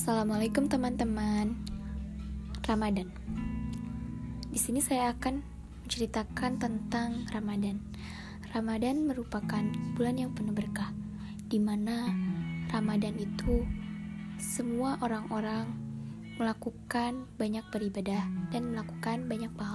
Assalamualaikum teman-teman. Ramadan. Di sini saya akan menceritakan tentang Ramadan. Ramadan merupakan bulan yang penuh berkah, di mana Ramadan itu semua orang-orang melakukan banyak beribadah dan melakukan banyak pahala.